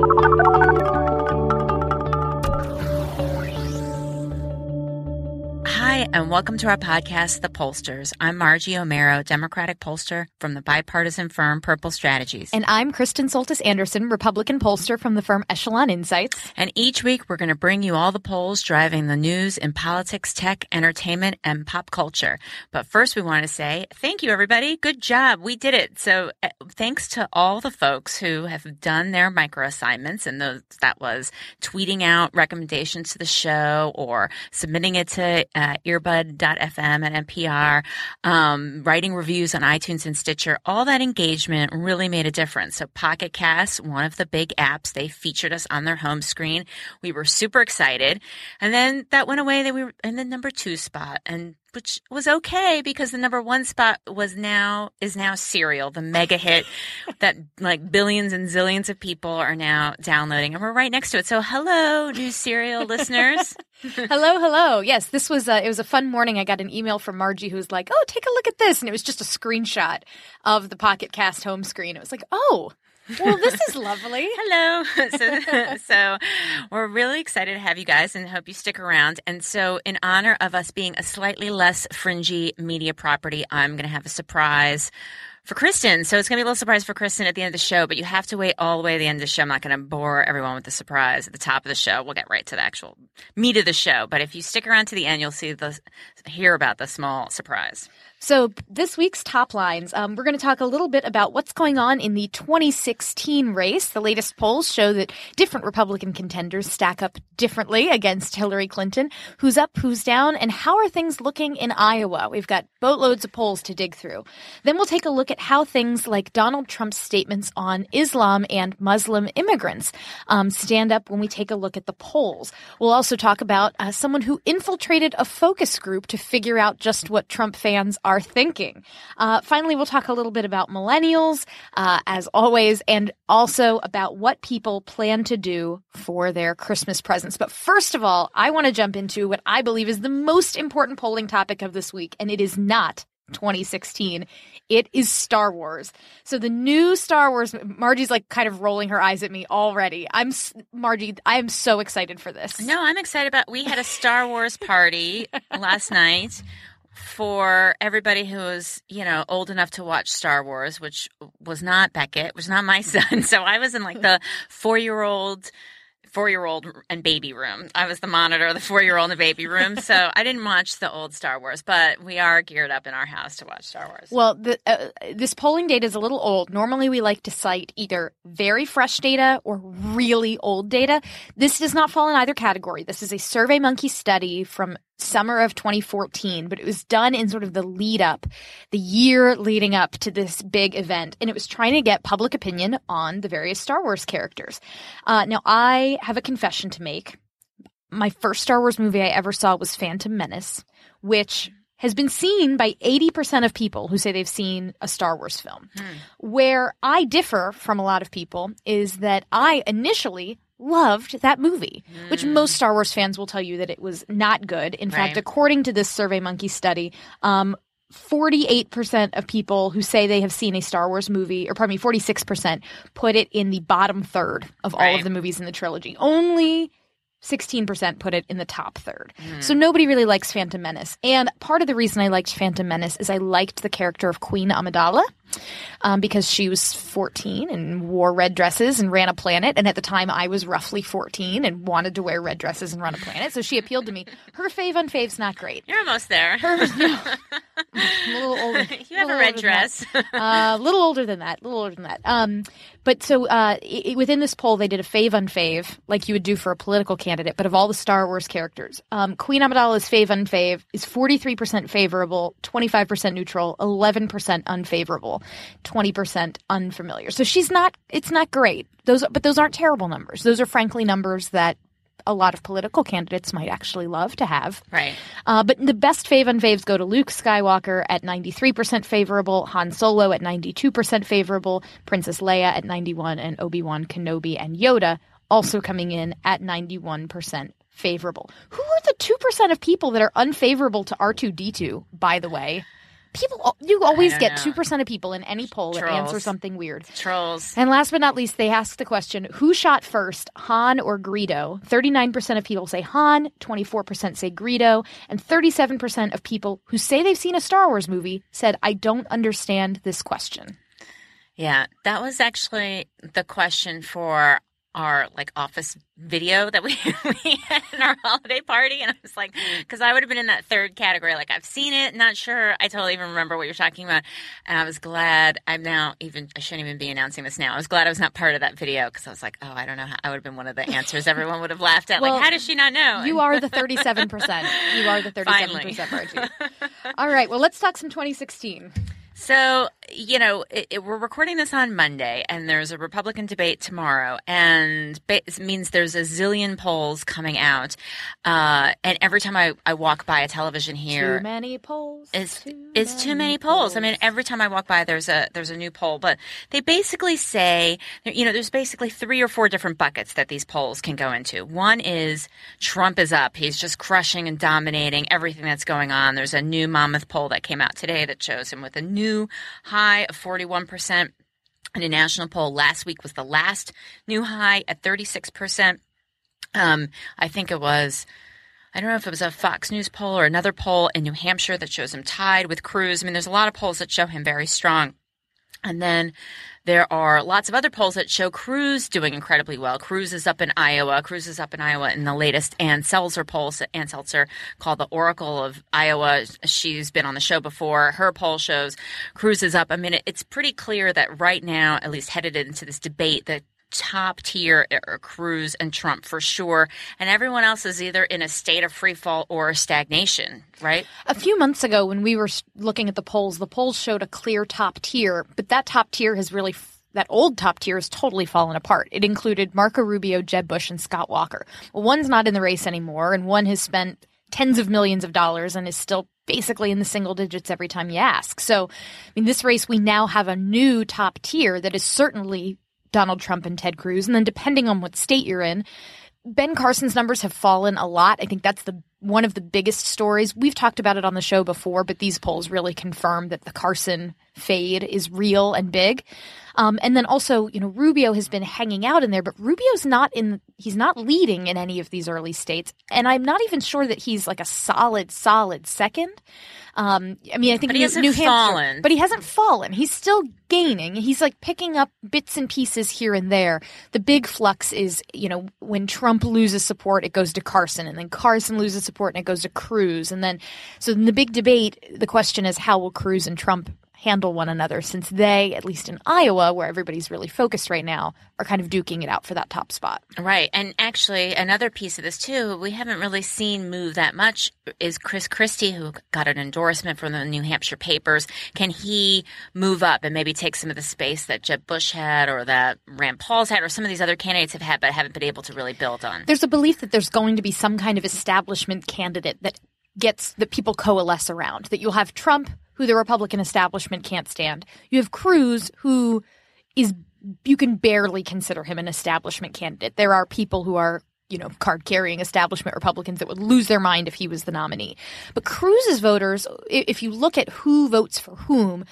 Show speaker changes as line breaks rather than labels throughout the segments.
Thank you.
Hi, and welcome to our podcast, The Pollsters. I'm Margie Omero, Democratic pollster from the bipartisan firm Purple Strategies.
And I'm Kristen Soltis Anderson, Republican pollster from the firm Echelon Insights.
And each week, we're going to bring you all the polls driving the news in politics, tech, entertainment, and pop culture. But first, we want to say thank you, everybody. Good job. We did it. So, uh, thanks to all the folks who have done their micro assignments, and those, that was tweeting out recommendations to the show or submitting it to uh, earbud.fm at NPR, um, writing reviews on iTunes and Stitcher, all that engagement really made a difference. So Pocket Cast, one of the big apps, they featured us on their home screen. We were super excited. And then that went away. We were in the number two spot and which was okay because the number one spot was now is now Serial, the mega hit that like billions and zillions of people are now downloading, and we're right next to it. So, hello, new Serial listeners.
hello, hello. Yes, this was uh, it was a fun morning. I got an email from Margie who was like, "Oh, take a look at this," and it was just a screenshot of the Pocket Cast home screen. It was like, "Oh." Well, this is lovely.
Hello. So, so, we're really excited to have you guys and hope you stick around. And so, in honor of us being a slightly less fringy media property, I'm going to have a surprise for Kristen. So it's going to be a little surprise for Kristen at the end of the show, but you have to wait all the way to the end of the show. I'm not going to bore everyone with the surprise at the top of the show. We'll get right to the actual meat of the show. But if you stick around to the end, you'll see the hear about the small surprise.
So, this week's top lines, um, we're going to talk a little bit about what's going on in the 2016 race. The latest polls show that different Republican contenders stack up differently against Hillary Clinton. Who's up, who's down, and how are things looking in Iowa? We've got boatloads of polls to dig through. Then we'll take a look at how things like Donald Trump's statements on Islam and Muslim immigrants um, stand up when we take a look at the polls. We'll also talk about uh, someone who infiltrated a focus group to figure out just what Trump fans are are thinking. Uh, finally, we'll talk a little bit about millennials, uh, as always, and also about what people plan to do for their Christmas presents. But first of all, I want to jump into what I believe is the most important polling topic of this week, and it is not 2016. It is Star Wars. So the new Star Wars, Margie's like kind of rolling her eyes at me already. I'm Margie. I am so excited for this.
No, I'm excited about. We had a Star Wars party last night for everybody who was, you know, old enough to watch Star Wars, which was not Beckett, was not my son. So I was in like the four year old four year old and baby room. I was the monitor of the four year old and the baby room. So I didn't watch the old Star Wars, but we are geared up in our house to watch Star Wars.
Well, the, uh, this polling data is a little old. Normally we like to cite either very fresh data or really old data. This does not fall in either category. This is a Survey Monkey study from summer of 2014, but it was done in sort of the lead up, the year leading up to this big event. And it was trying to get public opinion on the various Star Wars characters. Uh, now, I have a confession to make. My first Star Wars movie I ever saw was Phantom Menace, which has been seen by 80% of people who say they've seen a Star Wars film. Hmm. Where I differ from a lot of people is that I initially loved that movie, mm. which most Star Wars fans will tell you that it was not good. In right. fact, according to this Survey Monkey study, um, 48% of people who say they have seen a Star Wars movie, or pardon me, 46% put it in the bottom third of right. all of the movies in the trilogy. Only 16% put it in the top third. Mm. So nobody really likes Phantom Menace. And part of the reason I liked Phantom Menace is I liked the character of Queen Amidala. Um, because she was 14 and wore red dresses and ran a planet. And at the time, I was roughly 14 and wanted to wear red dresses and run a planet. So she appealed to me. Her fave on fave's not great.
You're almost there.
Her, no, a little older.
you have a red
than
dress.
that. A uh, little older than that. A little older than that. Um, but so uh, i i- within this poll, they did a fave unfave, like you would do for a political candidate, but of all the Star Wars characters. Um, Queen Amidala's fave unfave is 43% favorable, 25% neutral, 11% unfavorable, 20% unfamiliar. So she's not, it's not great. Those, but those aren't terrible numbers. Those are frankly numbers that a lot of political candidates might actually love to have.
right.
Uh, but the best fave and faves go to Luke Skywalker at 93% favorable, Han Solo at 92% favorable, Princess Leia at 91, and Obi-Wan Kenobi and Yoda also coming in at 91% favorable. Who are the 2% of people that are unfavorable to R2-D2, by the way? People, you always get 2% of people in any poll that answer something weird.
Trolls.
And last but not least, they ask the question who shot first, Han or Greedo? 39% of people say Han, 24% say Greedo, and 37% of people who say they've seen a Star Wars movie said, I don't understand this question.
Yeah, that was actually the question for our like office video that we, we had in our holiday party and mm. I was like because I would have been in that third category like I've seen it not sure I totally even remember what you're talking about and I was glad I'm now even I shouldn't even be announcing this now I was glad I was not part of that video because I was like oh I don't know how I would have been one of the answers everyone would have laughed at
Well,
like how does she not know
You are the 37%. You are the 37% Margie. All right, well, let's talk some 2016.
So, you know, it, it- we're recording this on Monday, and there's a Republican debate tomorrow, and it means there's a zillion polls coming out. Uh, and every time I, I walk by a television here,
Too many polls.
is is too many polls. I mean, every time I walk by, there's a there's a new poll. But they basically say, you know, there's basically three or four different buckets that these polls can go into. One is Trump is up; he's just crushing and dominating everything that's going on. There's a new Monmouth poll that came out today that shows him with a new high of 41 percent. And a national poll last week was the last new high at 36 percent. Um, I think it was. I don't know if it was a Fox News poll or another poll in New Hampshire that shows him tied with Cruz. I mean, there's a lot of polls that show him very strong. And then there are lots of other polls that show Cruz doing incredibly well. Cruz is up in Iowa. Cruz is up in Iowa in the latest Ann Selzer poll. Ann Selzer called the Oracle of Iowa. She's been on the show before. Her poll shows Cruz is up. I mean, it's pretty clear that right now, at least headed into this debate, that top tier Cruz and Trump for sure, and everyone else is either in a state of free fall or stagnation, right?
A few months ago, when we were looking at the polls, the polls showed a clear top tier, but that top tier has really that old top tier has totally fallen apart. It included Marco Rubio, Jeb Bush, and Scott Walker. Well, one's not in the race anymore, and one has spent tens of millions of dollars and is still basically in the single digits every time you ask. So, I mean, this race, we now have a new top tier that is certainly Donald Trump and Ted Cruz. And then depending on what state you're in, Ben Carson's numbers have fallen a lot. I think that's the one of the biggest stories. We've talked about it on the show before, but these polls really confirm that the Carson fade is real and big. Um, and then also, you know, Rubio has been hanging out in there, but Rubio's not in, he's not leading in any of these early states. And I'm not even sure that he's like a solid, solid second. Um, I mean, I think
But he
New,
hasn't
New Hampshire,
fallen.
but he hasn't fallen. He's still gaining. He's like picking up bits and pieces here and there. The big flux is, you know, when Trump loses support, it goes to Carson, and then Carson loses support and it goes to Cruz. And then, so in the big debate, the question is how will Cruz and Trump handle one another since they, at least in Iowa, where everybody's really focused right now, are kind of duking it out for that top spot.
Right. And actually, another piece of this, too, we haven't really seen move that much is Chris Christie, who got an endorsement from the New Hampshire papers. Can he move up and maybe take some of the space that Jeb Bush had or that Rand Paul's had or some of these other candidates have had but haven't been able to really build on?
There's a belief that there's going to be some kind of establishment candidate that gets that people coalesce around. That you'll have Trump, who the Republican establishment can't stand. You have Cruz, who is you can barely consider him an establishment candidate. There are people who are you know, card carrying establishment Republicans that would lose their mind if he was the nominee. But Cruz's voters, if you look at who votes for whom,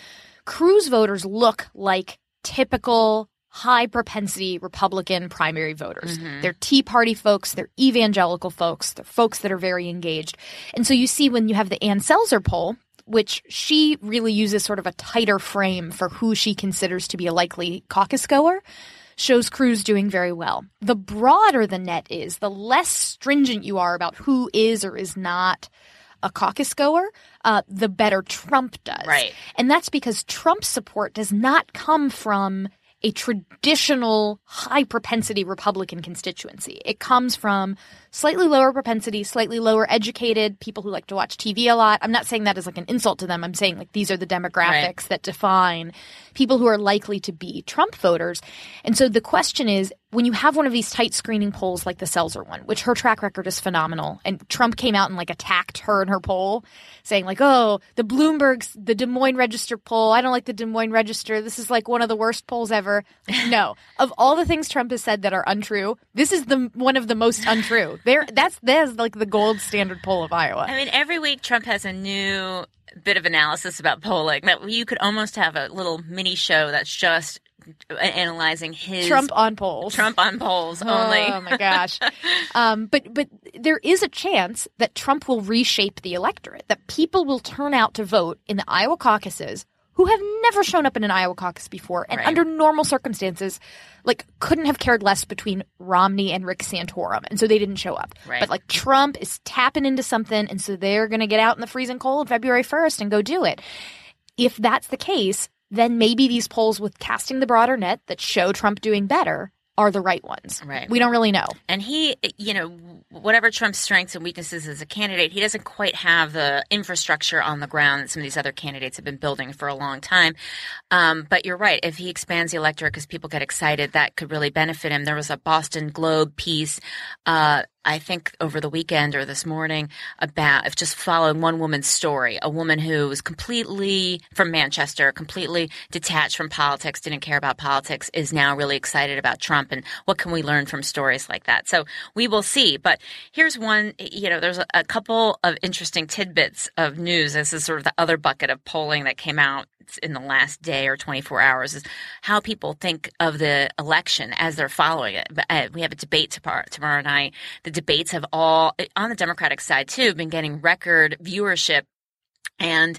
Cruz voters look like typical high propensity Republican primary voters. Mm-hmm. They're Tea Party folks, they're evangelical folks, they're folks that are very engaged. And so you see when you have the Ann Selzer poll, which she really uses sort of a tighter frame for who she considers to be a likely caucus goer, shows Cruz doing very well. The broader the net is, the less stringent you are about who is or is not a caucus goer, uh, the better Trump does.
Right.
And that's because Trump's support does not come from a traditional high propensity Republican constituency. It comes from slightly lower propensity, slightly lower educated people who like to watch TV a lot. I'm not saying that as like an insult to them. I'm saying like these are the demographics
Right.
that define people who are likely to be Trump voters. And so the question is when you have one of these tight screening polls like the Selzer one, which her track record is phenomenal, and Trump came out and like attacked her and her poll, saying like, "Oh, the Bloomberg's the Des Moines Register poll. I don't like the Des Moines Register. This is like one of the worst polls ever." No, of all the things Trump has said that are untrue, this is the one of the most untrue. There, that's that's like the gold standard poll of Iowa.
I mean, every week Trump has a new bit of analysis about polling that you could almost have a little mini show that's just analyzing his
Trump on polls.
Trump on polls only.
Oh my gosh. um, but but there is a chance that Trump will reshape the electorate. That people will turn out to vote in the Iowa caucuses who have never shown up in an Iowa caucus before, and
Right.
under normal circumstances, like couldn't have cared less between Romney and Rick Santorum, and so they didn't show up.
Right.
But like Trump is tapping into something, and so they're going to get out in the freezing cold February first and go do it if that's the case, then maybe these polls with casting the broader net that show Trump doing better are the right ones.
Right.
We don't really know.
And he, you know, whatever Trump's strengths and weaknesses as a candidate, he doesn't quite have the infrastructure on the ground that some of these other candidates have been building for a long time. Um, but you're right. If he expands the electorate because people get excited, that could really benefit him. There was a Boston Globe piece, uh, I think over the weekend or this morning about if just following one woman's story, a woman who was completely from Manchester, completely detached from politics, didn't care about politics, is now really excited about Trump and what can we learn from stories like that. So we will see. But here's one, you know, there's a, a couple of interesting tidbits of news. This is sort of the other bucket of polling that came out in the last day or 24 hours is how people think of the election as they're following it. But, uh, we have a debate tomorrow, tomorrow night. The debates have all, on the Democratic side too, been getting record viewership. And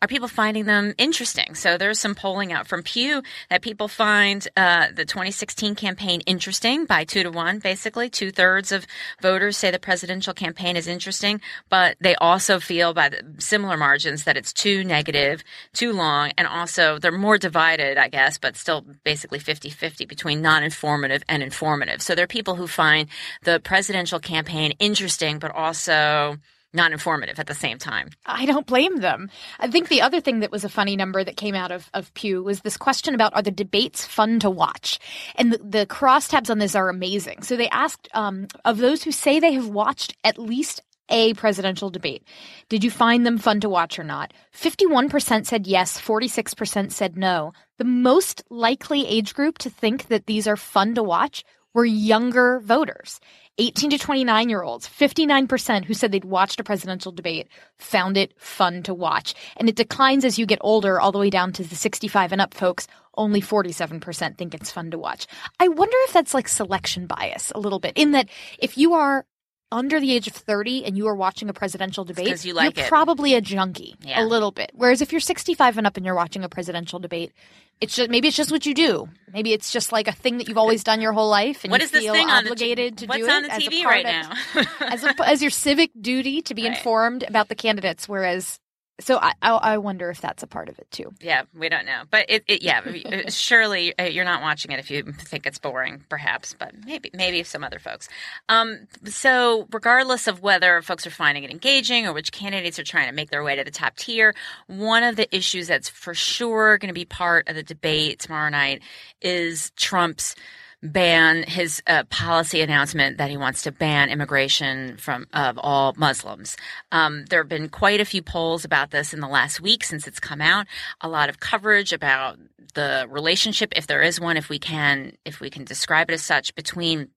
are people finding them interesting? So there's some polling out from Pew that people find uh, the 2016 campaign interesting by two to one. Basically, two thirds of voters say the presidential campaign is interesting, but they also feel by similar margins that it's too negative, too long, and also they're more divided, I guess, but still basically 50 50 between non informative and informative. So there are people who find the presidential campaign interesting, but also non informative at the same time.
I don't blame them. I think the other thing that was a funny number that came out of, of Pew was this question about are the debates fun to watch? And the, the crosstabs on this are amazing. So they asked um, of those who say they have watched at least a presidential debate, did you find them fun to watch or not? 51% said yes, 46% said no. The most likely age group to think that these are fun to watch were younger voters. 18 to 29 year olds, 59% who said they'd watched a presidential debate found it fun to watch. And it declines as you get older, all the way down to the 65 and up folks. Only 47% think it's fun to watch. I wonder if that's like selection bias a little bit, in that if you are under the age of 30 and you are watching a presidential debate,
you like
are probably a junkie
Yeah.
a little bit. Whereas if you're 65 and up and you're watching a presidential debate, it's just maybe it's just what you do. Maybe it's just like a thing that you've always done your whole life, and
What
you
is this
feel
thing on the-
obligated to
what's
do
on
it
the
as a
TV
part
right
of-
now?
as a, as your civic duty to be
Right.
informed about the candidates. Whereas, so I, I wonder if that's a part of it too.
Yeah, we don't know, but it, it yeah, uh, surely uh, you're not watching it if you think it's boring, perhaps, but maybe maybe some other folks. Um, so regardless of whether folks are finding it engaging or which candidates are trying to make their way to the top tier, one of the issues that's for sure going to be part of the debate tomorrow night is Trump's ban his uh, policy announcement that he wants to ban immigration from of all Muslims. Um, there have been quite a few polls about this in the last week since it's come out. A lot of coverage about the relationship, if there is one, if we can, if we can describe it as such, between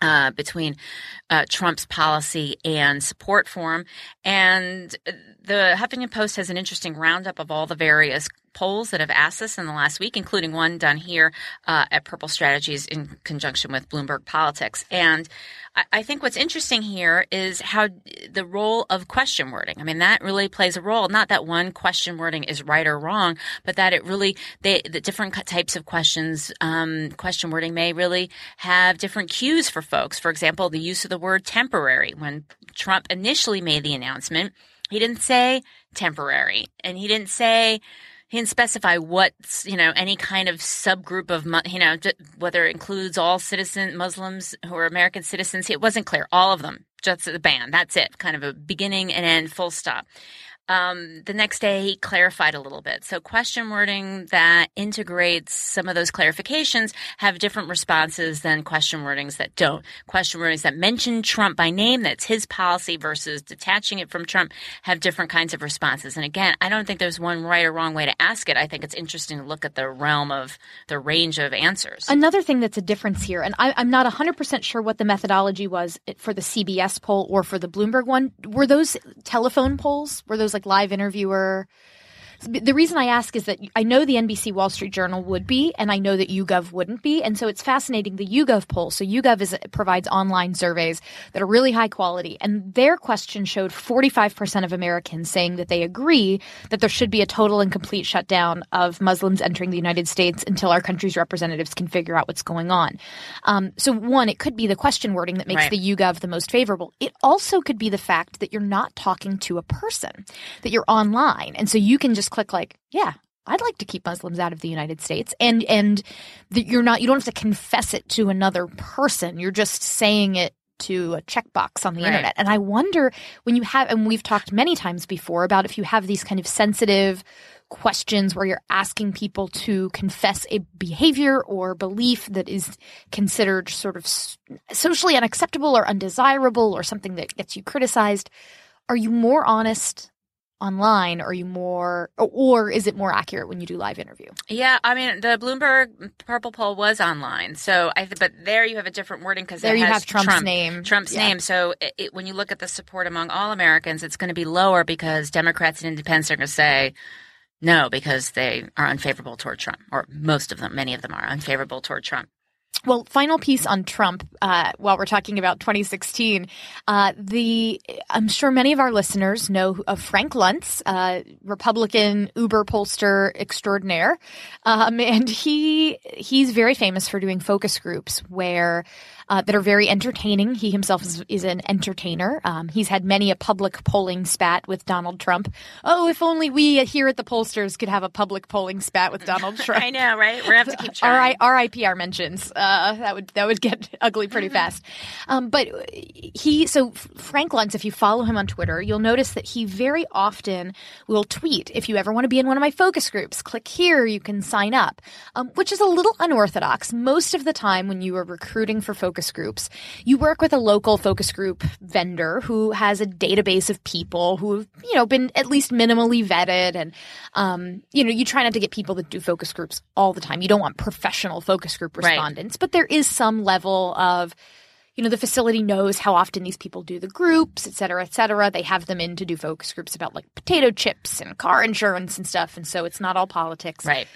uh, between uh, Trump's policy and support for him. And the Huffington Post has an interesting roundup of all the various polls that have asked us in the last week, including one done here uh, at Purple Strategies in conjunction with Bloomberg Politics. And I, I think what's interesting here is how the role of question wording. I mean, that really plays a role. Not that one question wording is right or wrong, but that it really they, the different types of questions um, question wording may really have different cues for folks. For example, the use of the word temporary when Trump initially made the announcement. He didn't say temporary, and he didn't say he didn't specify what you know any kind of subgroup of you know whether it includes all citizen Muslims who are American citizens. It wasn't clear. All of them, just the ban. That's it. Kind of a beginning and end, full stop. Um, the next day, he clarified a little bit. So, question wording that integrates some of those clarifications have different responses than question wordings that don't. Question wordings that mention Trump by name, that's his policy, versus detaching it from Trump, have different kinds of responses. And again, I don't think there's one right or wrong way to ask it. I think it's interesting to look at the realm of the range of answers.
Another thing that's a difference here, and I, I'm not 100% sure what the methodology was for the CBS poll or for the Bloomberg one, were those telephone polls? Were those like live interviewer the reason I ask is that I know the NBC Wall Street Journal would be, and I know that YouGov wouldn't be. And so it's fascinating the YouGov poll. So YouGov is, provides online surveys that are really high quality. And their question showed 45% of Americans saying that they agree that there should be a total and complete shutdown of Muslims entering the United States until our country's representatives can figure out what's going on. Um, so one, it could be the question wording that makes right. the YouGov the most favorable. It also could be the fact that you're not talking to a person, that you're online. And so you can just click like, yeah, I'd like to keep Muslims out of the United States. And and that you're not you don't have to confess it to another person. You're just saying it to a checkbox on the right. internet. And I wonder when you have and we've talked many times before about if you have these kind of sensitive questions where you're asking people to confess a behavior or belief that is considered sort of socially unacceptable or undesirable or something that gets you criticized. Are you more honest online are you more or is it more accurate when you do live interview?
Yeah i mean the bloomberg purple poll was online so i but there you have a different wording because
there you have trump's
Trump,
name.
Trump's yeah. name. So it, it, when you look at the support among all americans it's going to be lower because democrats and independents are going to say no because they are unfavorable toward trump or most of them many of them are unfavorable toward trump
well, final piece on Trump. Uh, while we're talking about 2016, uh, the I'm sure many of our listeners know of Frank Luntz, uh, Republican Uber pollster extraordinaire, um, and he he's very famous for doing focus groups where uh, that are very entertaining. He himself is, is an entertainer. Um, he's had many a public polling spat with Donald Trump. Oh, if only we here at the pollsters could have a public polling spat with Donald Trump.
I know, right? We're gonna have to keep trying.
R.I.P. our mentions. Uh, that would that would get ugly pretty mm-hmm. fast. Um, but he so Frank Luntz, if you follow him on Twitter, you'll notice that he very often will tweet. If you ever want to be in one of my focus groups, click here. You can sign up, um, which is a little unorthodox. Most of the time, when you are recruiting for focus focus groups. You work with a local focus group vendor who has a database of people who have, you know, been at least minimally vetted. And, um, you know, you try not to get people that do focus groups all the time. You don't want professional focus group respondents, right. but there is some level of, you know, the facility knows how often these people do the groups, et cetera, et cetera. They have them in to do focus groups about like potato chips and car insurance and stuff. And so it's not all politics.
Right.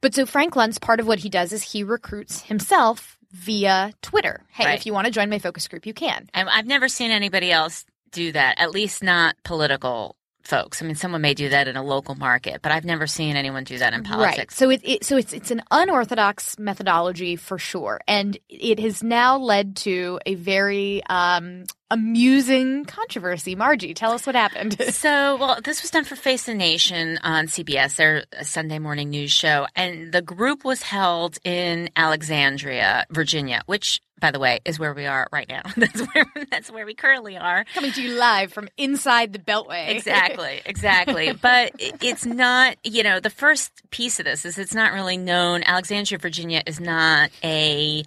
But so Frank Luntz, part of what he does is he recruits himself via Twitter. Hey, right. if you want to join my focus group, you can.
And I've never seen anybody else do that, at least not political folks. I mean, someone may do that in a local market, but I've never seen anyone do that in politics.
Right. So it, it, so it's it's an unorthodox methodology for sure, and it has now led to a very um, amusing controversy. Margie, tell us what happened.
so, well, this was done for Face the Nation on CBS, their Sunday morning news show, and the group was held in Alexandria, Virginia, which by the way, is where we are right now. That's where that's where we currently are.
Coming to you live from inside the Beltway.
Exactly, exactly. but it's not, you know, the first piece of this is it's not really known. Alexandria, Virginia is not a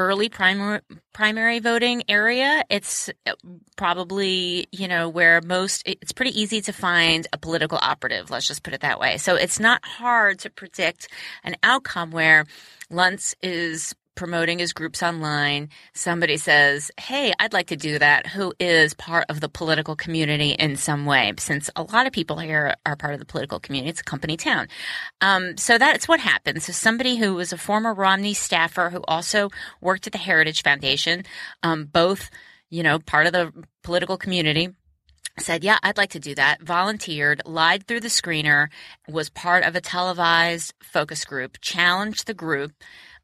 early primary primary voting area. It's uh, probably, you know, where most it's pretty easy to find a political operative, let's just put it that way. So it's not hard to predict an outcome where Luntz is promoting his groups online. Somebody says, Hey, I'd like to do that. Who is part of the political community in some way? Since a lot of people here are part of the political community, it's a company town. Um, so that's what happened. So somebody who was a former Romney staffer who also worked at the Heritage Foundation, um, both, you know, part of the political community, said, Yeah, I'd like to do that, volunteered, lied through the screener, was part of a televised focus group, challenged the group.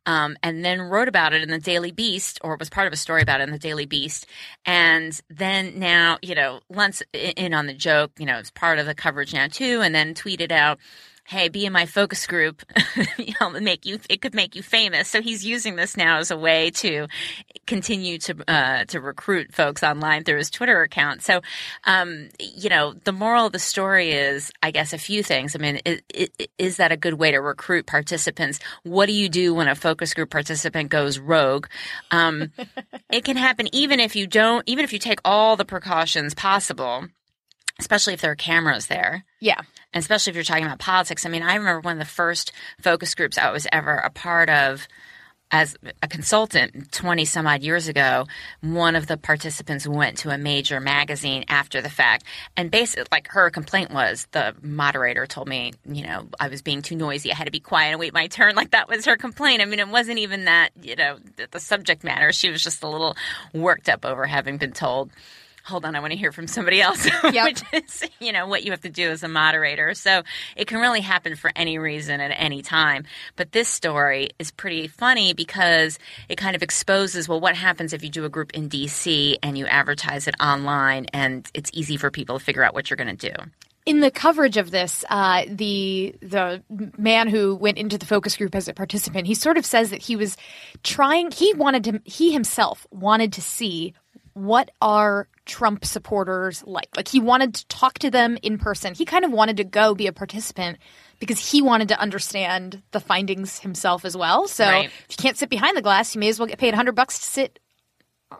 Um, and then wrote about it in the Daily Beast, or was part of a story about it in the Daily Beast. And then now, you know, Luntz in on the joke, you know, it's part of the coverage now too, and then tweeted out, hey, be in my focus group, you know, make you, it could make you famous. So he's using this now as a way to continue to, uh, to recruit folks online through his Twitter account. So, um, you know, the moral of the story is, I guess, a few things. I mean, is, is that a good way to recruit participants? What do you do when a focus group participant goes rogue? Um, it can happen even if you don't, even if you take all the precautions possible especially if there are cameras there.
Yeah.
And especially if you're talking about politics. I mean, I remember one of the first focus groups I was ever a part of as a consultant 20 some odd years ago, one of the participants went to a major magazine after the fact. And basically, like her complaint was the moderator told me, you know, I was being too noisy. I had to be quiet and wait my turn. Like that was her complaint. I mean, it wasn't even that, you know, the subject matter. She was just a little worked up over having been told hold on, I want to hear from somebody else, yep. which is, you know, what you have to do as a moderator. So it can really happen for any reason at any time. But this story is pretty funny because it kind of exposes, well, what happens if you do a group in DC and you advertise it online and it's easy for people to figure out what you're going to do
in the coverage of this, uh, the the man who went into the focus group as a participant, he sort of says that he was trying. He wanted to. He himself wanted to see what are Trump supporters like? Like he wanted to talk to them in person. He kind of wanted to go be a participant because he wanted to understand the findings himself as well. So right. if you can't sit behind the glass, you may as well get paid 100 bucks to sit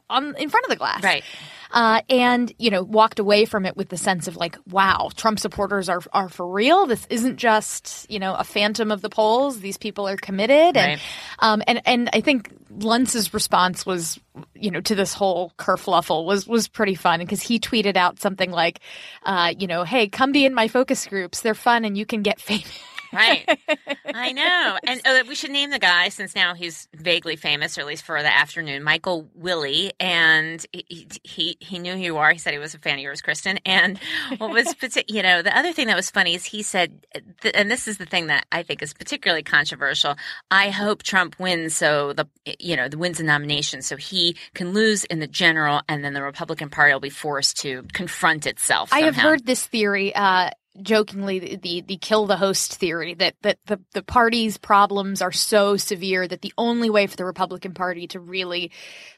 on in front of the glass.
Right
uh, and you know walked away from it with the sense of like, wow, Trump supporters are are for real. This isn't just you know a phantom of the polls. These people are committed, and right. um, and and I think Luntz's response was, you know, to this whole kerfluffle was was pretty fun because he tweeted out something like, uh, you know, hey, come be in my focus groups. They're fun and you can get famous
right. I know. And uh, we should name the guy since now he's vaguely famous, or at least for the afternoon. Michael Willie, and he, he he knew who you are. He said he was a fan of yours, Kristen. And what was you know the other thing that was funny is he said, and this is the thing that I think is particularly controversial. I hope Trump wins, so the you know the wins the nomination, so he can lose in the general, and then the Republican Party will be forced to confront itself. Somehow.
I have heard this theory. Uh, jokingly the, the, the kill the host theory that that the the party's problems are so severe that the only way for the Republican Party to really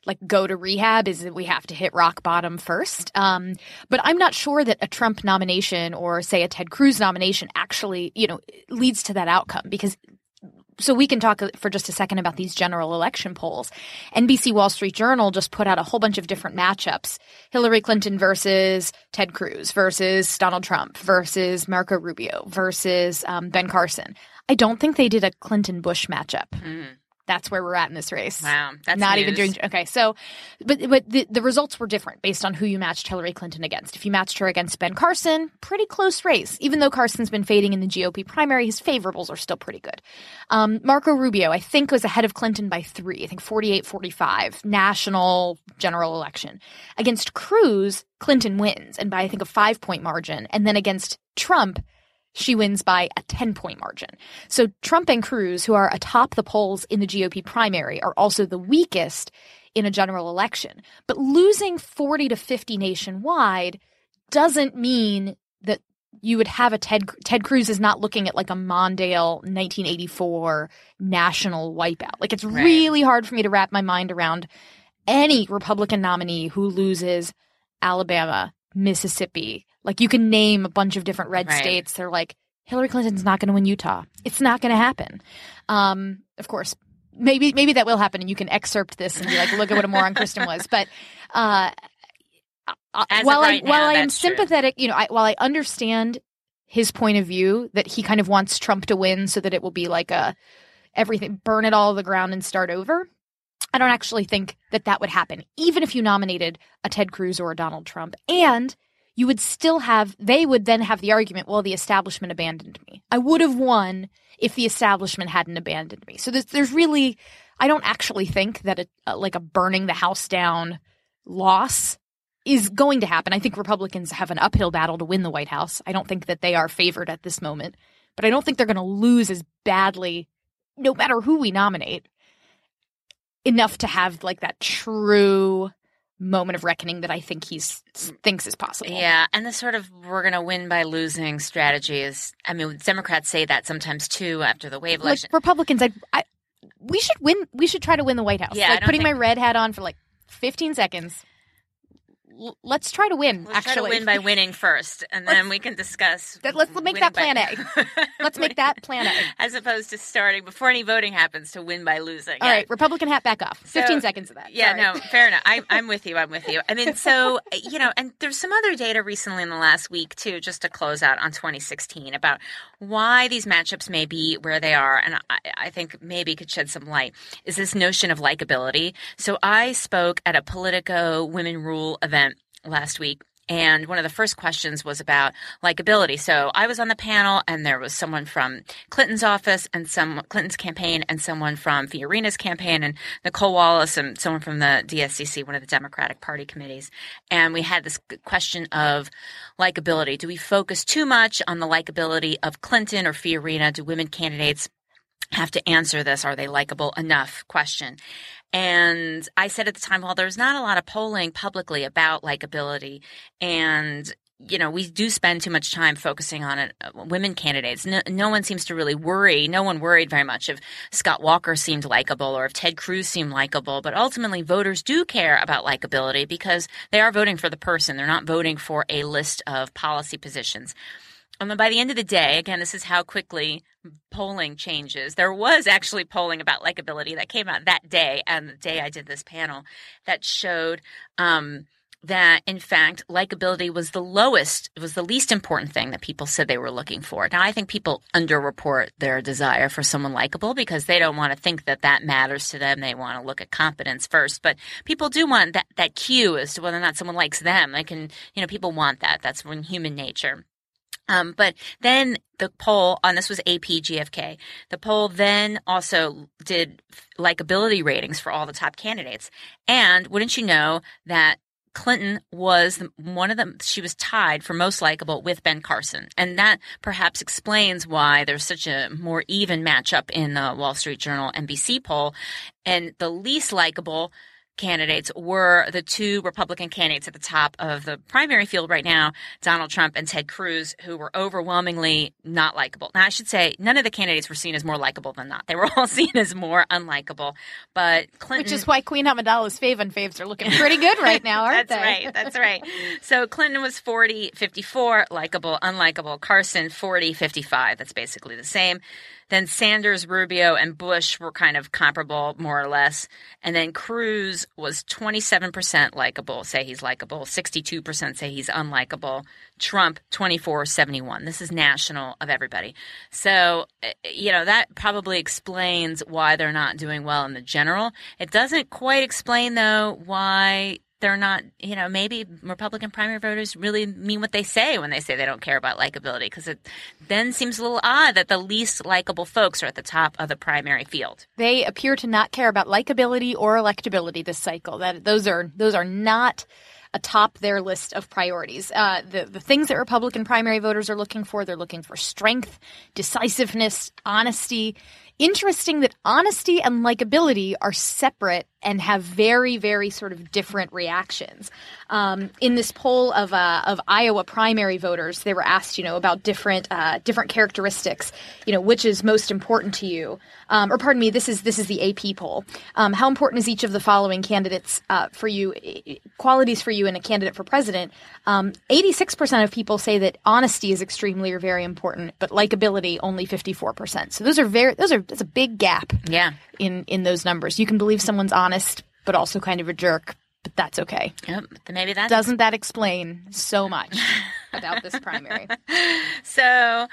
like go to rehab is that we have to hit rock bottom first. Um, but I'm not sure that a Trump nomination or say a Ted Cruz nomination actually you know leads to that outcome because so we can talk for just a second about these general election polls. NBC Wall Street Journal just put out a whole bunch of different matchups. Hillary Clinton versus Ted Cruz versus Donald Trump versus Marco Rubio versus um, Ben Carson. I don't think they did a Clinton Bush matchup. Mm that's where we're at in this race.
Wow, that's
not
news.
even doing okay. So, but but the, the results were different based on who you matched Hillary Clinton against. If you matched her against Ben Carson, pretty close race. Even though Carson's been fading in the GOP primary, his favorables are still pretty good. Um, Marco Rubio, I think, was ahead of Clinton by three. I think 48-45 national general election against Cruz. Clinton wins, and by I think a five point margin, and then against Trump she wins by a 10 point margin. So Trump and Cruz, who are atop the polls in the GOP primary, are also the weakest in a general election. But losing 40 to 50 nationwide doesn't mean that you would have a Ted Ted Cruz is not looking at like a Mondale 1984 national wipeout. Like it's right. really hard for me to wrap my mind around any Republican nominee who loses Alabama, Mississippi, like you can name a bunch of different red right. states. They're like Hillary Clinton's not going to win Utah. It's not going to happen. Um, of course, maybe maybe that will happen, and you can excerpt this and be like, look at what a moron Kristen was. But uh, while
right
I while
I
am sympathetic, you know, I, while I understand his point of view that he kind of wants Trump to win so that it will be like a everything burn it all to the ground and start over. I don't actually think that that would happen, even if you nominated a Ted Cruz or a Donald Trump. And you would still have, they would then have the argument, well, the establishment abandoned me. I would have won if the establishment hadn't abandoned me. So there's, there's really, I don't actually think that a, a, like a burning the house down loss is going to happen. I think Republicans have an uphill battle to win the White House. I don't think that they are favored at this moment, but I don't think they're going to lose as badly, no matter who we nominate, enough to have like that true moment of reckoning that I think he's thinks is possible.
Yeah, and the sort of we're going to win by losing strategy is. I mean, Democrats say that sometimes too after the wave election.
Like Republicans, I, I, we should win. We should try to win the White House.
Yeah,
like putting think... my red hat on for like 15 seconds let's try to win.
Let's
actually,
try to win by winning first, and then we can discuss.
That, let's make that plan by... A. let's make that plan A,
as opposed to starting before any voting happens to win by losing.
All yeah. right, Republican hat back off. So, Fifteen seconds of that.
Yeah,
Sorry.
no, fair enough. I, I'm with you. I'm with you. I mean, so you know, and there's some other data recently in the last week too, just to close out on 2016 about why these matchups may be where they are, and I, I think maybe could shed some light. Is this notion of likability? So I spoke at a Politico Women Rule event last week and one of the first questions was about likability. So I was on the panel, and there was someone from Clinton's office, and some Clinton's campaign, and someone from Fiorina's campaign, and Nicolle Wallace, and someone from the DSCC, one of the Democratic Party committees. And we had this question of likability. Do we focus too much on the likability of Clinton or Fiorina? Do women candidates have to answer this? Are they likable enough? Question. And I said at the time, well, there's not a lot of polling publicly about likability. And you know, we do spend too much time focusing on it, uh, women candidates. No, no, one seems to really worry. No one worried very much if Scott Walker seemed likable or if Ted Cruz seemed likable. But ultimately, voters do care about likability because they are voting for the person. They're not voting for a list of policy positions. And then by the end of the day, again, this is how quickly polling changes. There was actually polling about likability that came out that day and the day I did this panel that showed um, that, in fact, likability was the lowest, it was the least important thing that people said they were looking for. Now, I think people underreport their desire for someone likable because they don't want to think that that matters to them. They want to look at competence first. But people do want that, that cue as to whether or not someone likes them. They can, you know, people want that. That's when human nature. Um, but then the poll on this was AP GFK. The poll then also did likability ratings for all the top candidates. And wouldn't you know that Clinton was one of them. She was tied for most likable with Ben Carson. And that perhaps explains why there's such a more even matchup in the Wall Street Journal NBC poll. And the least likable candidates were the two Republican candidates at the top of the primary field right now, Donald Trump and Ted Cruz, who were overwhelmingly not likable. Now, I should say none of the candidates were seen as more likable than not. They were all seen as more unlikable. But Clinton.
Which is why Queen Amidala's fave and faves are looking pretty good right now, aren't
that's
they?
That's right. That's right. So Clinton was 40, 54, likable, unlikable. Carson, 40, 55. That's basically the same. Then Sanders, Rubio, and Bush were kind of comparable, more or less. And then Cruz was 27% likable, say he's likable. 62% say he's unlikable. Trump, 24, 71. This is national of everybody. So, eh, you know, that probably explains why they're not doing well in the general. It doesn't quite explain, though, why they're not, you know, maybe Republican primary voters really mean what they say when they say they don't care about likability because it then seems a little odd that the least likable folks are at the top of the primary field.
They appear to not care about likability or electability this cycle. That those are those are not atop their list of priorities. Uh, the the things that Republican primary voters are looking for, they're looking for strength, decisiveness, honesty. Interesting that honesty and likability are separate and have very, very sort of different reactions. Um, in this poll of uh, of Iowa primary voters, they were asked, you know, about different uh, different characteristics. You know, which is most important to you? Um, or pardon me, this is this is the AP poll. Um, how important is each of the following candidates uh, for you? Qualities for you in a candidate for president. Um, Eighty six percent of people say that honesty is extremely or very important, but likability only fifty four percent. So those are very those are that's a big gap.
Yeah.
In in those numbers, you can believe someone's honest, but also kind of a jerk but that's okay.
Yep. Maybe that
doesn't that explain so much about this primary.
so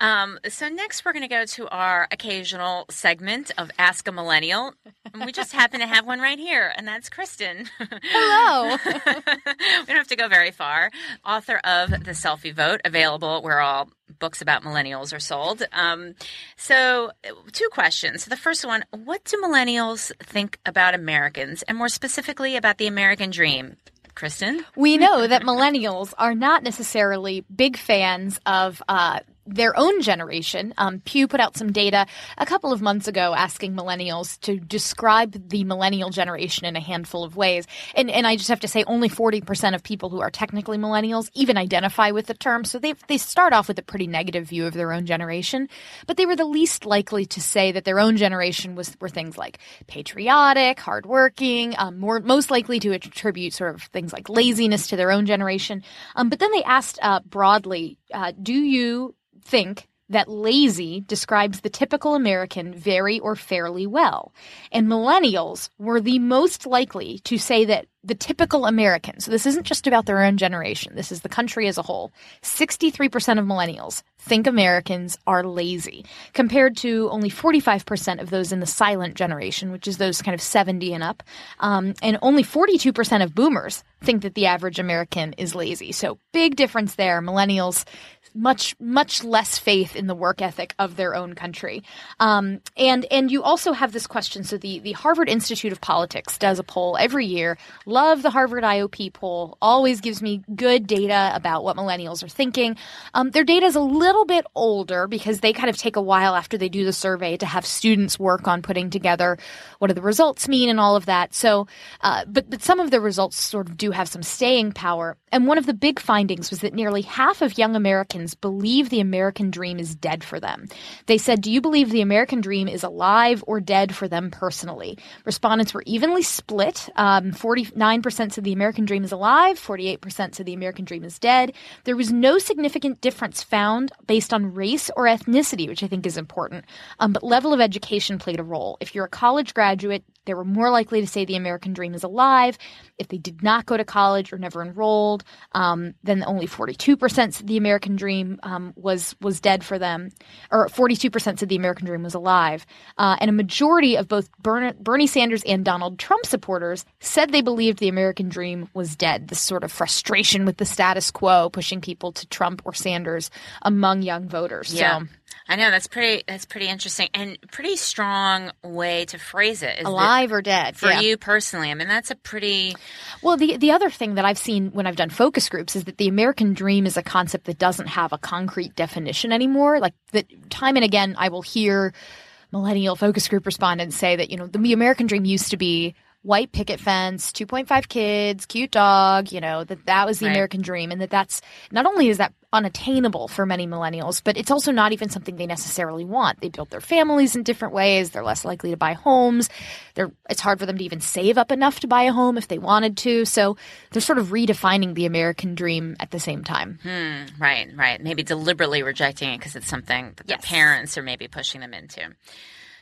Um, so next, we're going to go to our occasional segment of Ask a Millennial. And we just happen to have one right here, and that's Kristen.
Hello.
we don't have to go very far. Author of The Selfie Vote, available where all books about millennials are sold. Um, so, two questions. The first one What do millennials think about Americans, and more specifically about the American dream? Kristen?
We know that millennials are not necessarily big fans of uh, their own generation. Um, Pew put out some data a couple of months ago asking millennials to describe the millennial generation in a handful of ways. And, and I just have to say, only 40% of people who are technically millennials even identify with the term. So they, they start off with a pretty negative view of their own generation. But they were the least likely to say that their own generation was were things like patriotic, hardworking, um, more most likely to attribute sort of things like laziness to their own generation. Um, but then they asked uh, broadly, uh, do you think that lazy describes the typical American very or fairly well. And millennials were the most likely to say that the typical American, so this isn't just about their own generation, this is the country as a whole, 63% of millennials think Americans are lazy, compared to only 45% of those in the silent generation, which is those kind of 70 and up. Um, and only 42% of boomers think that the average American is lazy. So big difference there. Millennials much much less faith in the work ethic of their own country. Um, and and you also have this question. So the the Harvard Institute of Politics does a poll every year. Love the Harvard IOP poll. Always gives me good data about what millennials are thinking. Um, their data is a little bit older because they kind of take a while after they do the survey to have students work on putting together what do the results mean and all of that. So, uh, but but some of the results sort of do have some staying power. And one of the big findings was that nearly half of young Americans believe the American dream is dead for them. They said, Do you believe the American dream is alive or dead for them personally? Respondents were evenly split. Um, 49% said the American dream is alive, 48% said the American dream is dead. There was no significant difference found based on race or ethnicity, which I think is important. Um, but level of education played a role. If you're a college graduate, they were more likely to say the American dream is alive. If they did not go to college or never enrolled, um, then only 42% said the American dream um, was was dead for them, or 42% said the American dream was alive. Uh, and a majority of both Bernie Sanders and Donald Trump supporters said they believed the American dream was dead. This sort of frustration with the status quo pushing people to Trump or Sanders among young voters.
Yeah.
So
I know that's pretty. That's pretty interesting and pretty strong way to phrase it.
Alive or dead
for
yeah.
you personally? I mean, that's a pretty.
Well, the the other thing that I've seen when I've done focus groups is that the American dream is a concept that doesn't have a concrete definition anymore. Like that, time and again, I will hear millennial focus group respondents say that you know the American dream used to be white picket fence, 2.5 kids, cute dog, you know, that that was the
right.
American dream and that that's not only is that unattainable for many millennials, but it's also not even something they necessarily want. They build their families in different ways. They're less likely to buy homes. They're, it's hard for them to even save up enough to buy a home if they wanted to. So they're sort of redefining the American dream at the same time.
Hmm, right, right. Maybe deliberately rejecting it because it's something that
Yes.
their parents are maybe pushing them into.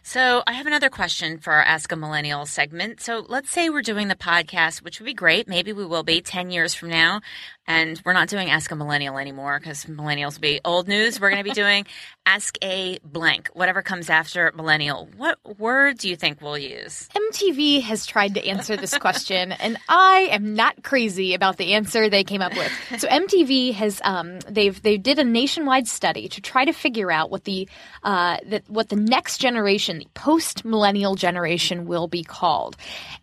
So I have another question for our Ask a Millennial segment. So let's say we're doing the podcast, which would be great. Maybe we will be 10 years from now. And we're not doing Ask a Millennial anymore because millennials will be old news. We're going to be doing Ask a blank, whatever comes after millennial. What word do you think we'll use?
MTV has tried to answer this question, and I am not crazy about the answer they came up with. So MTV has um, they've they did a nationwide study to try to figure out what the uh, that what the next generation, the post millennial generation, will be called,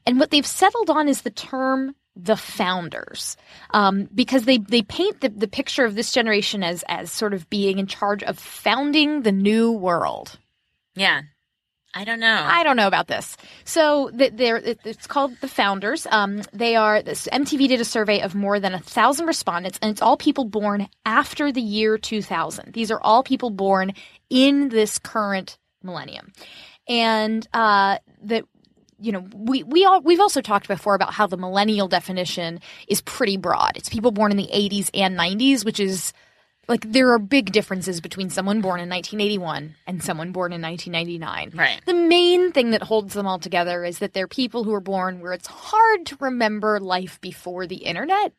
and what they've settled on is the term the founders um, because they they paint the, the picture of this generation as as sort of being in charge of founding the new world.
Yeah. I don't know.
I don't know about this. So th- they're, it's called the Founders. Um, they are this, MTV did a survey of more than a thousand respondents, and it's all people born after the year 2000. These are all people born in this current millennium, and uh, that you know we we all we've also talked before about how the millennial definition is pretty broad. It's people born in the 80s and 90s, which is like there are big differences between someone born in 1981 and someone born in 1999.
Right.
The main thing that holds them all together is that they're people who are born where it's hard to remember life before the internet.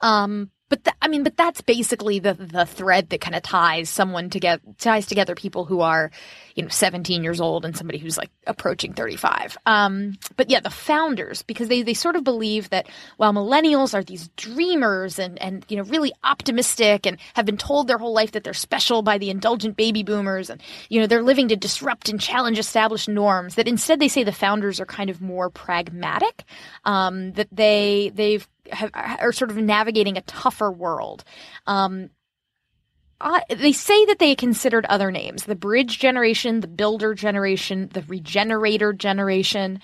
Um, but th- I mean, but that's basically the the thread that kind of ties someone together, ties together people who are, you know, 17 years old and somebody who's like approaching 35. Um, but yeah, the founders because they they sort of believe that while millennials are these dreamers and and you know really optimistic and have been told their whole life that they're special by the indulgent baby boomers and you know they're living to disrupt and challenge established norms. That instead they say the founders are kind of more pragmatic. Um, that they they've have, are sort of navigating a tougher world. Um, uh, they say that they considered other names the bridge generation, the builder generation, the regenerator generation.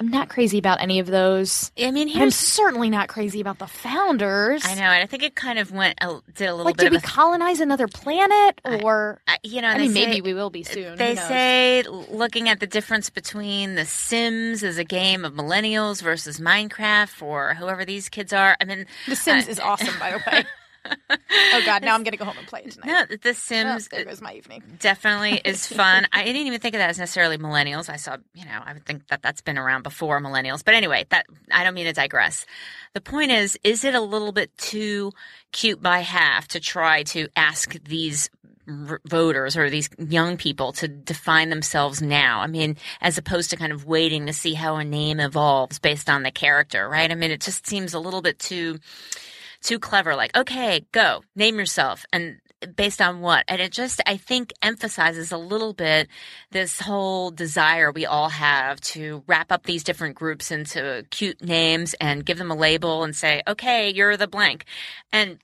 I'm not crazy about any of those.
I mean,
I'm certainly not crazy about the founders.
I know, and I think it kind of went a, did a little
Like,
bit
did
of
we
a
colonize another planet, or
I- you know,
I mean,
say-
maybe we will be soon.
They say looking at the difference between The Sims as a game of millennials versus Minecraft or whoever these kids are. I mean,
The Sims
uh,
is awesome, by the way. oh God, now I'm gonna go home and play it tonight.
No, The
Oh,
Sims
there goes my evening.
Uh, definitely is fun. I didn't even think of that as necessarily millennials. I saw, you know, I would think that that's been around before millennials. But anyway, that I don't mean to digress. The point is, is it a little bit too cute by half to try to ask these voters or these young people to define themselves now? I mean, as opposed to kind of waiting to see how a name evolves based on the character, right? I mean, it just seems a little bit too too clever like okay go name yourself and based on what? And it just i think emphasizes a little bit this whole desire we all have to wrap up these different groups into cute names and give them a label and say okay you're the blank. And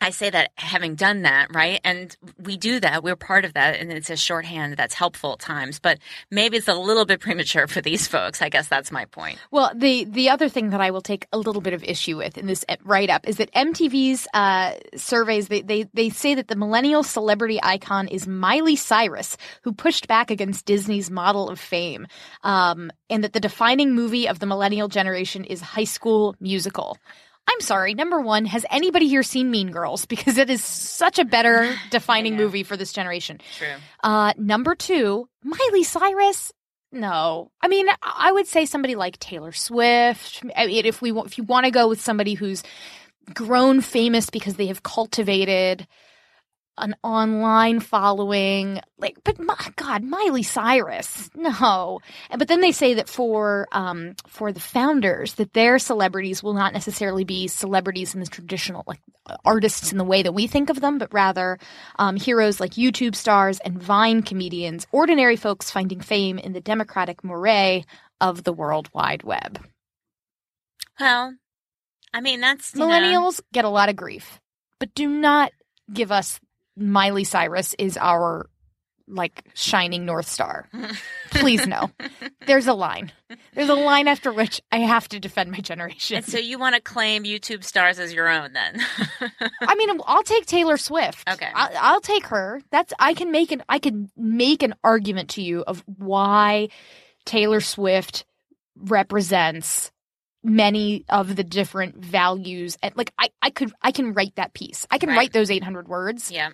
I say that having done that, right? And we do that. We're part of that. And it's a shorthand that's helpful at times, but maybe it's a little bit premature for these folks. I guess that's my point.
Well, the the other thing that I will take a little bit of issue with in this write up is that MTV's uh, surveys they, they they say that the millennial celebrity icon is Miley Cyrus, who pushed back against Disney's model of fame, um, and that the defining movie of the millennial generation is High School Musical. I'm sorry. Number one, has anybody here seen Mean Girls? Because it is such a better defining movie for this generation.
True.
Uh, number two, Miley Cyrus. No, I mean, I would say somebody like Taylor Swift. I mean, if we if you want to go with somebody who's grown famous because they have cultivated an online following, like, but my God, Miley Cyrus, no. But then they say that for um for the founders, that their celebrities will not necessarily be celebrities in the traditional like artists in the way that we think of them, but rather um, heroes like YouTube stars and Vine comedians, ordinary folks finding fame in the democratic moray of the World Wide Web.
Well, I mean, that's you know-
Millennials get a lot of grief, but do not give us Miley Cyrus is our like shining north star. Please no. There's a line. There's a line after which I have to defend my generation.
And so you want to claim YouTube stars as your own then?
I mean, I'll take Taylor Swift.
Okay.
I'll, I'll take her. That's I can make an I can make an argument to you of why Taylor Swift represents many of the different values and like I, I could I can write that piece. I can
Right.
write those 800 words.
yeah.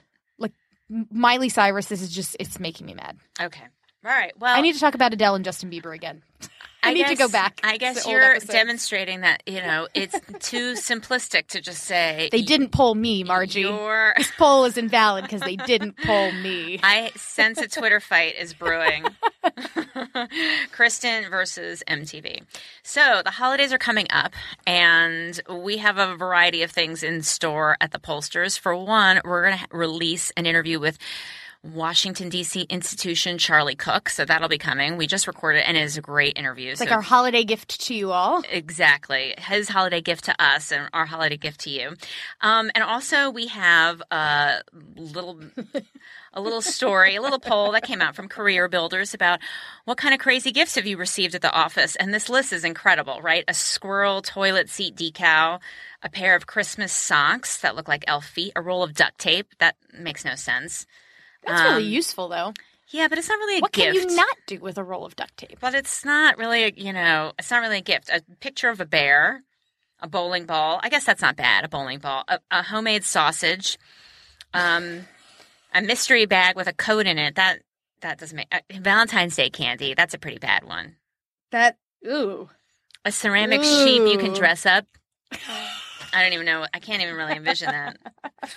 Miley Cyrus this is just it's making me mad.
Okay. All right. Well,
I need to talk about Adele and Justin Bieber again. I, need to go back.
I guess you're demonstrating that you know it's too simplistic to just say
They didn't pull me, Margie. This poll is invalid because they didn't pull me.
I sense a Twitter fight is brewing. Kristen versus MTV. So the holidays are coming up, and we have a variety of things in store at the pollsters. For one, we're going to release an interview with Washington D.C. institution Charlie Cook. So that'll be coming. We just recorded, and it is a great interview.
It's like our holiday gift to you all.
Exactly. His holiday gift to us and our holiday gift to you. Um, and also we have a little a little story, a little poll that came out from CareerBuilders about what kind of crazy gifts have you received at the office? And this list is incredible, right? A squirrel toilet seat decal, a pair of Christmas socks that look like elf feet, a roll of duct tape. That makes no sense.
That's really
Um,
useful, though.
Yeah, but it's not really a
What
gift.
can you not do with a roll of duct tape?
But it's not really, a, you know, it's not really a gift. A picture of a bear, a bowling ball. I guess that's not bad. A bowling ball, a, a homemade sausage, um, a mystery bag with a code in it. That that doesn't make uh, Valentine's Day candy. That's a pretty bad one.
That ooh.
A ceramic sheep you can dress up. I don't even know. I can't even really envision that.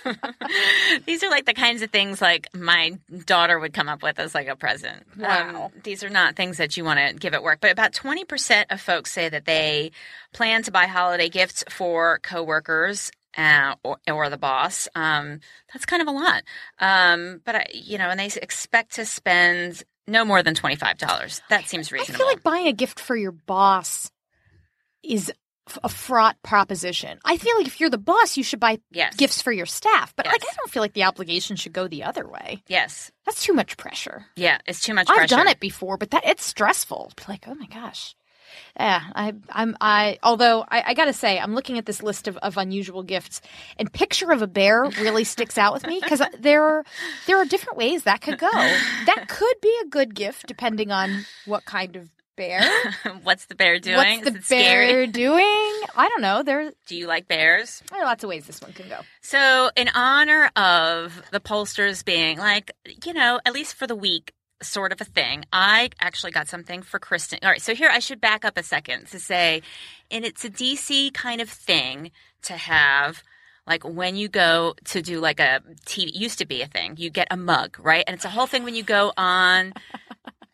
these are like the kinds of things like my daughter would come up with as like a present.
Wow.
Um, these are not things that you want to give at work. But about 20% of folks say that they plan to buy holiday gifts for coworkers uh, or, or the boss. Um, that's kind of a lot. Um, but I, you know, and they expect to spend no more than twenty five dollars. That seems reasonable.
I feel like buying a gift for your boss is a fraught proposition. I feel like if you're the boss, you should buy
Yes.
gifts for your staff. But like, I don't feel like the obligation should go the other way.
yes,
That's too much pressure.
yeah, it's too much pressure.
I've
pressure.
done it before, but that it's stressful. Like, oh my gosh. Yeah, I, I'm. I. Although I, I got to say, I'm looking at this list of, of unusual gifts, and picture of a bear really sticks out with me because there are there are different ways that could go. That could be a good gift depending on what kind of bear.
What's the bear doing?
What's the
it scary?
bear doing? I don't know. There,
Do you like bears?
there are lots of ways this one can go.
So, in honor of the pollsters being like, you know, at least for the week, sort of a thing, I actually got something for Kristen. All right, so here I should back up a second to say, and it's a DC kind of thing to have. Like when you go to do like a TV, used to be a thing. You get a mug, right? And it's a whole thing when you go on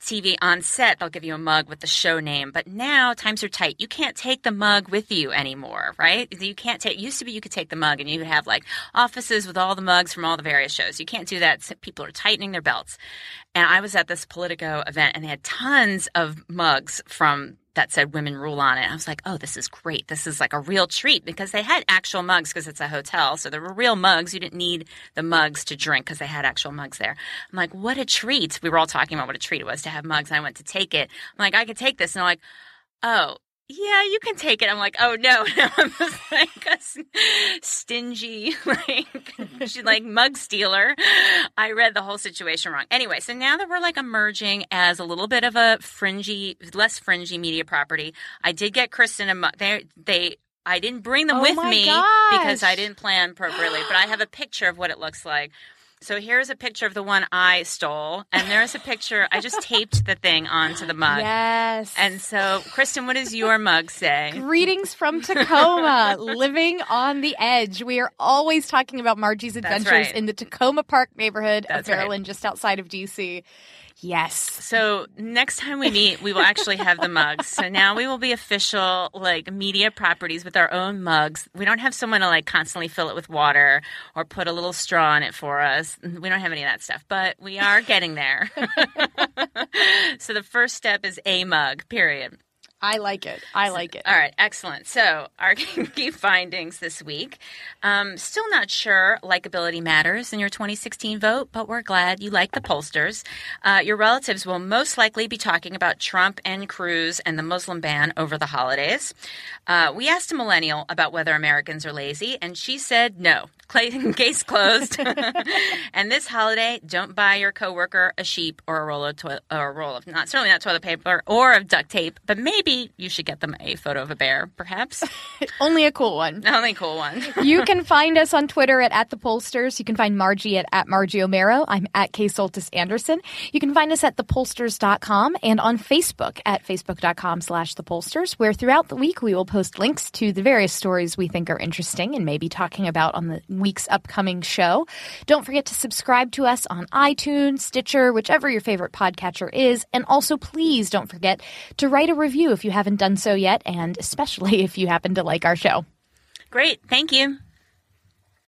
TV on set, they'll give you a mug with the show name. But now times are tight. You can't take the mug with you anymore, right? You can't take, used to be you could take the mug and you would have like offices with all the mugs from all the various shows. You can't do that. People are tightening their belts. And I was at this Politico event and they had tons of mugs from that said women rule on it. I was like, oh, this is great. This is like a real treat because they had actual mugs because it's a hotel. So there were real mugs. You didn't need the mugs to drink because they had actual mugs there. I'm like, what a treat. We were all talking about what a treat it was to have mugs. And I went to take it. I'm like, I could take this. And I'm like, oh, yeah, you can take it. I'm like, oh no, I'm just like a stingy, like, she- like mug stealer. I read the whole situation wrong. Anyway, so now that we're like emerging as a little bit of a fringy, less fringy media property, I did get Kristen a mug. They, they, I didn't bring them
Oh
with me
gosh.
because I didn't plan appropriately, but I have a picture of what it looks like. So here's a picture of the one I stole, and there's a picture. I just taped the thing onto the mug.
Yes.
And so, Kristen, what does your mug say?
Greetings from Takoma, living on the edge. We are always talking about Margie's adventures
right.
in the Takoma Park neighborhood
That's
of
right.
Maryland, just outside of DC. Yes.
So next time we meet, we will actually have the mugs. So now we will be official like media properties with our own mugs. We don't have someone to like constantly fill it with water or put a little straw in it for us. We don't have any of that stuff, but we are getting there. so the first step is a mug, period.
I like it. I like it.
All right, excellent. So, our key findings this week. Um, still not sure likability matters in your 2016 vote, but we're glad you like the pollsters. Uh, your relatives will most likely be talking about Trump and Cruz and the Muslim ban over the holidays. Uh, we asked a millennial about whether Americans are lazy, and she said no. Case closed. and this holiday, don't buy your coworker a sheep or a roll of toilet, or a roll of not certainly not toilet paper or of duct tape, but maybe you should get them a photo of a bear, perhaps.
Only a cool one.
Only cool one.
you can find us on Twitter at, at the pollsters. You can find Margie at, at Margie Omero. I'm at K Soltis Anderson. You can find us at thepollsters.com and on Facebook at facebook.com slash the pollsters, where throughout the week we will post links to the various stories we think are interesting and maybe talking about on the week's upcoming show. Don't forget to subscribe to us on iTunes, Stitcher, whichever your favorite podcatcher is. And also, please don't forget to write a review if you haven't done so yet, and especially if you happen to like our show.
Great. Thank you.